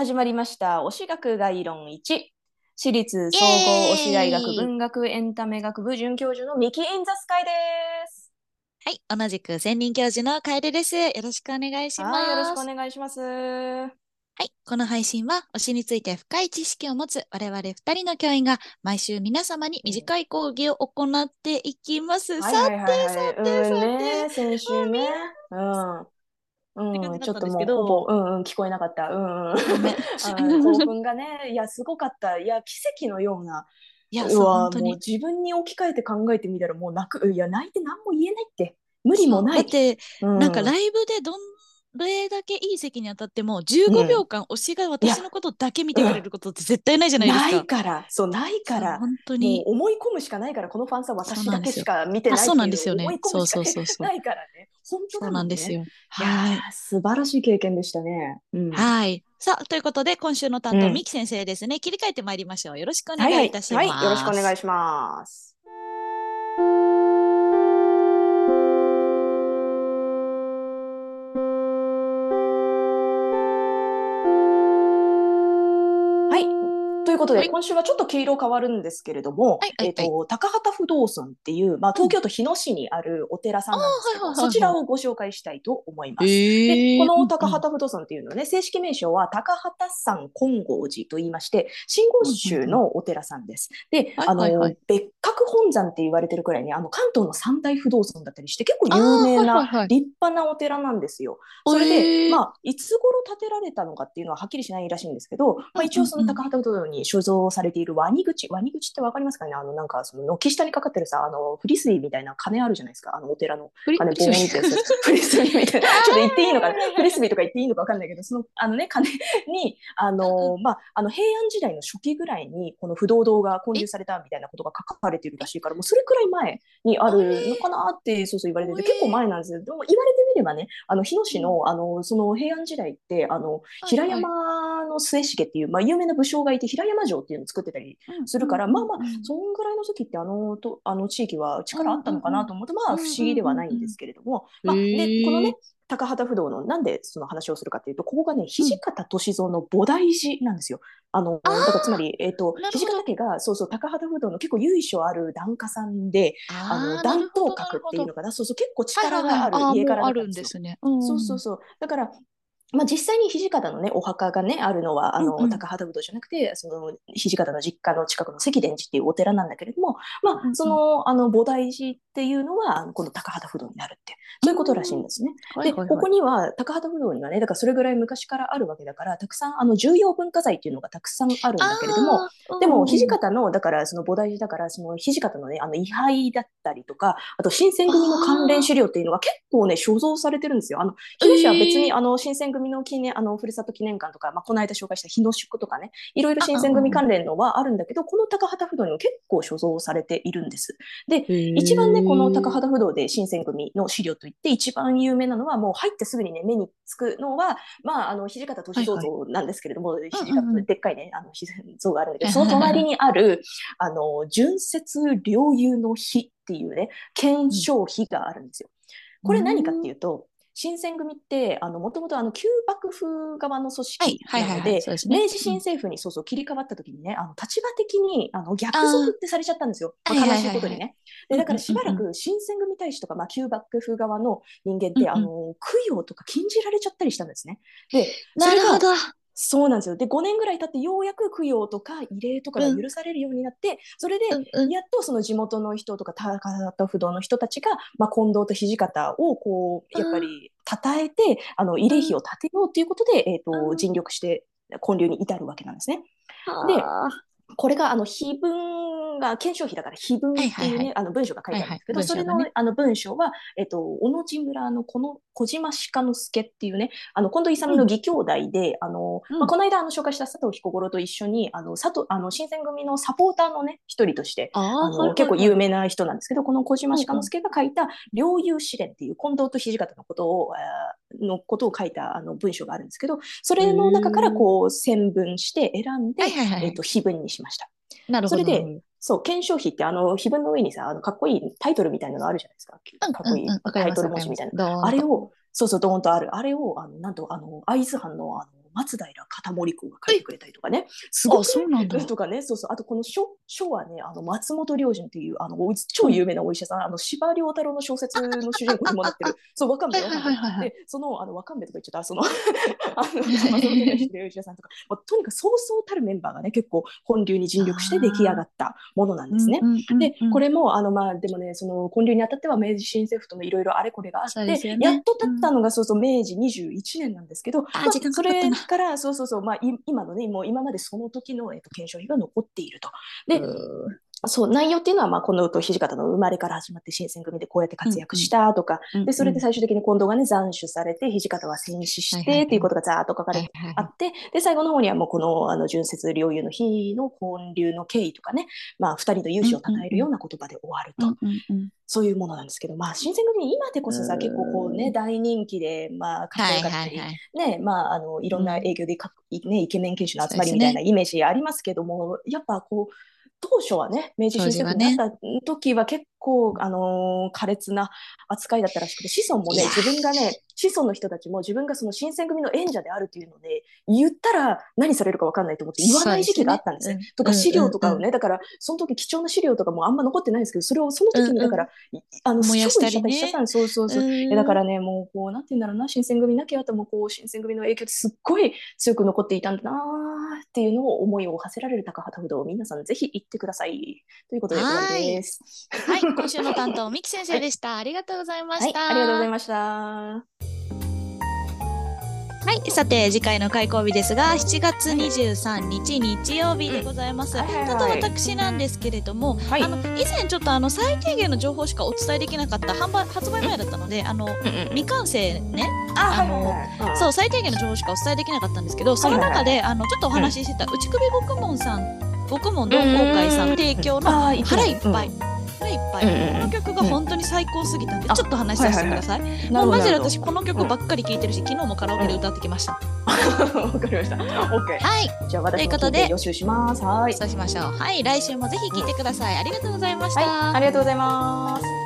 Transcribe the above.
始まりました。推し学概論1。私立総合推し大学文学エンタメ学部准教授のミキ・イン・ザ・スカイです。はい、同じく専任教授の楓です。よろしくお願いします。はい、よろしくお願いします。ははい、この配信は推しについて深い知識を持つ我々二人の教員が毎週皆様に短い講義を行っていきます。いさ。てさてうんさね、て、先週ね。うん。ちょっともうほぼ、うんうん、聞こえなかった。うんうん。興奮がね、いや、すごかった。いや、奇跡のような。いや、本当に。自分に置き換えて考えてみたら、もう泣く、いや、泣いて何も言えないって。無理もない。だって、うんなんかライブでどれだけいい席に当たっても、15秒間推しが私のことだけ見てくれることって絶対ないじゃないですか。ないから、そう、ないから。本当に。思い込むしかないから、このファンさん私だけしか見てないそうなんですよね思い込むしかそうそうそうそうないからね。本当そうなんですよ。はい。素晴らしい経験でしたね。うんはい。さあ、ということで、今週の担当、うんミキ先生ですね。切り替えてまいりましょう。よろしくおはいはいい願いたします。はい、よろしくお願いします。ことで、はい。今週はちょっと毛色変わるんですけれども、はいはいえっ、と、高畑不動尊っていう、まあ、東京都日野市にあるお寺さんなんですけど、あーはいはいはいはい。そちらをご紹介したいと思います。えでーこの高畑不動尊っていうのはね、正式名称は高畑山金剛寺と言いまして、真言宗のお寺さんです。で、はいあの、はいはい。別格本山って言われてるくらいね、あの、関東の三大不動尊だったりして、結構有名なはい立派なお寺なんですよ。それで、えーまあ、いつ頃建てられたのかっていうのははっきりしないらしいんですけど、まあ、一応その高畑不動に所蔵されているワニ口、ワニ口ってわかりますかね？あの、なんか、その、軒下にかかってるさ、あの、フリスビーみたいな鐘あるじゃないですか、あの、お寺の。フリ鐘ボーンってやつ。フリスビーみたいな。ちょっと言っていいのかなフリスビーとか言っていいのかわかんないけど、その、あのね、鐘に、あの、まあ、あの、平安時代の初期ぐらいに、この不動堂が建立されたみたいなことが書かれているらしいから、もうそれくらい前にあるのかなって、そうそう言われてて、えー結構前なんですよ。でも言われてみればね、あの、日野市の、あの、その平安時代って、あの、平山の末重っていう、まあ、有名な武将がいて、平山城っていうのを作ってたりするから、まあまあ、そんぐらいの時ってあのとあの地域は力あったのかなと思うと、まあ不思議ではないんですけれども、まあ、でこのね高畑不動のなんでその話をするかっていうとここがね土方歳三の菩提寺なんですよ。あのだからつまり、えー、と土方家がそうそう高畑不動の結構由緒ある檀家さんであの檀頭閣っていうのかな。そうそう結構力がある家からだあったんでよ。るんですすね。そうそうそう。だから、まあ、実際に土方のね、お墓がね、あるのは、あの、うんうん。高畑不動じゃなくて、その、土方の実家の近くの石田寺っていうお寺なんだけれども、まあ、うんうん。その、あの、菩提寺っていうのは、あのこの高畑不動になるって、そういうことらしいんですね。で、ここには、高畑不動にはね、だからそれぐらい昔からあるわけだから、たくさん、あの、重要文化財っていうのがたくさんあるんだけれども、でも、土方の、だから、その菩提寺だから、その土方のね、あの、位牌だったりとか、あと、新選組の関連資料っていうのが結構ね、所蔵されてるんですよ。あの、日野市は別に、えー。あの、新選組の記念、あの、ふるさと記念館とか、まあ、この間紹介した日野宿とかね、いろいろ新選組関連のはあるんだけど、この高畑不動にも結構所蔵されているんです。で、一番ね、この高畑不動で新選組の資料といって、一番有名なのは、もう入ってすぐにね、目につくのは、まあ、あの、土方歳三像なんですけれども、土方のでっかいね、あの、像があるんだけど、その隣にある、あの、純節両友の碑っていうね、検証碑があるんですよ。これ何かっていうと、新選組って、あの、もともとあの、旧幕府側の組織なので明治新政府にそうそう切り替わった時にね、あの、立場的に、あの、逆賊ってされちゃったんですよ。悲しいことにね。で、だからしばらうんく新選組大使とか、まあ、旧幕府側の人間って、うんうんあの、供養とか禁じられちゃったりしたんですね。で、なるほど。そうなんですよ。で、5年ぐらい経ってようやく供養とか慰霊とかが許されるようになって、それで、うんうん。やっとその地元の人とか高畑不動の人たちが、まあ、近藤と土方をこうやっぱり称えて、あの慰霊碑を建てようということで、えー、うん。と尽力して建立に至るわけなんですね。ではあ。これがあの碑文が検証碑だから碑文っていうね、はいはいはあの文章が書いてあるんですけど、はいはい。それのあの文章は、えっと、小野寺村のこの小島鹿之助っていうね、あの近藤勇の義兄弟で、あのうん。まあ、この間あの紹介した佐藤彦五郎と一緒に、あの佐藤あの新選組のサポーターのね、一人として、あの結構有名な人なんですけど、この小島鹿之助が書いた領有試練っていう近藤と土方のことを、のことを書いたあの文章があるんですけど、それの中からこう選文して選んで、はいはいはいえっと、碑文にしました。なるほど。それでそう、検証碑ってあの、碑文の上にさ、あの、かっこいいタイトルみたいなのあるじゃないですか。うんかっこいいタイトル文字みたいな。あれを、そうそう、ドーンとある。あれを、あの、なんと、あの、会津藩の、あの、松平片森公が書いてくれたりとかね。すごい。そうなんだ。とかね、そうそう。あとこの書書はね、あの松本良順っていうあの超有名なお医者さん、あの司馬遼太郎の小説の主人公にもなってる、そうわかんない。で、そのあのわかんないとか言っちゃったその あの松本良順っていうお医者さんとか、まあ、とにかくそうそうたるメンバーがね結構本流に尽力して出来上がったものなんですね。で、これもあのまあでもねその本流にあたっては明治新政府ともいろいろあれこれがあって、ね、やっと経ったのがそうそう明治21年なんですけど、まあ、それからそうそうそうまあ今のねもう今までその時のえっと検証費が残っていると。でそう、内容っていうのは、まあ、近藤と土方の生まれから始まって新選組でこうやって活躍したとか、で、それで最終的に近藤がね、斬首されて、土方は戦死してっていうことがざーっと書かれてあって、で、最後の方にはもうこの、あの、純節領有の日の本流の経緯とかね、まあ、二人の勇姿を称えるような言葉で終わると。そういうものなんですけど、まあ、新選組、今でこそさ、結構こうね、大人気で、まあ、かっこよかったり、ね、まあ、あの、いろんな影響でか、ね、イケメン研修の集まりみたいなイメージありますけども、やっぱこう、当初はね、明治新政府になった時は結構、あのー、苛烈な扱いだったらしくて、子孫もね、自分がね、子孫の人たちも自分がその新選組の演者であるというので、言ったら何されるか分かんないと思って言わない時期があったんですね。すねとか資料とかをね、だから、その時貴重な資料とかもあんま残ってないんですけど、それをその時に、だから、うん。うん、あの、燃やしたり、ね、しちゃったんそうそうそう。う。ん、だからね、もう、こう、なんて言うんだろうな、新選組なきゃとも、こう、新選組の影響ってすっごい強く残っていたんだなっていうのを思いを馳せられる高畑不動、皆さんぜひ行ってください。ということで、終わりです。はい、今週の担当、三木先生でした、はい。ありがとうございました、はい。ありがとうございました。はい、さて次回の開講日ですが7月23日日曜日でございます。ただ私なんですけれども、はい、あの以前ちょっとあの最低限の情報しかお伝えできなかった販売発売前だったので、あの、未完成ね、あの、そう最低限の情報しかお伝えできなかったんですけど、その中であのちょっとお話ししてた内首獄門さん、獄門同好会さん提供の腹いっぱい。ぱい、この曲が本当に最高すぎたんで、ちょっと話させてください。もうマジで私この曲ばっかり聴いてるし、昨日もカラオケで歌ってきました。わかりました。OK。はい。じゃあ私も聞い予習します。はい。そうしましょう。はい。来週もぜひ聴いてください。ありがとうございました。ありがとうございます。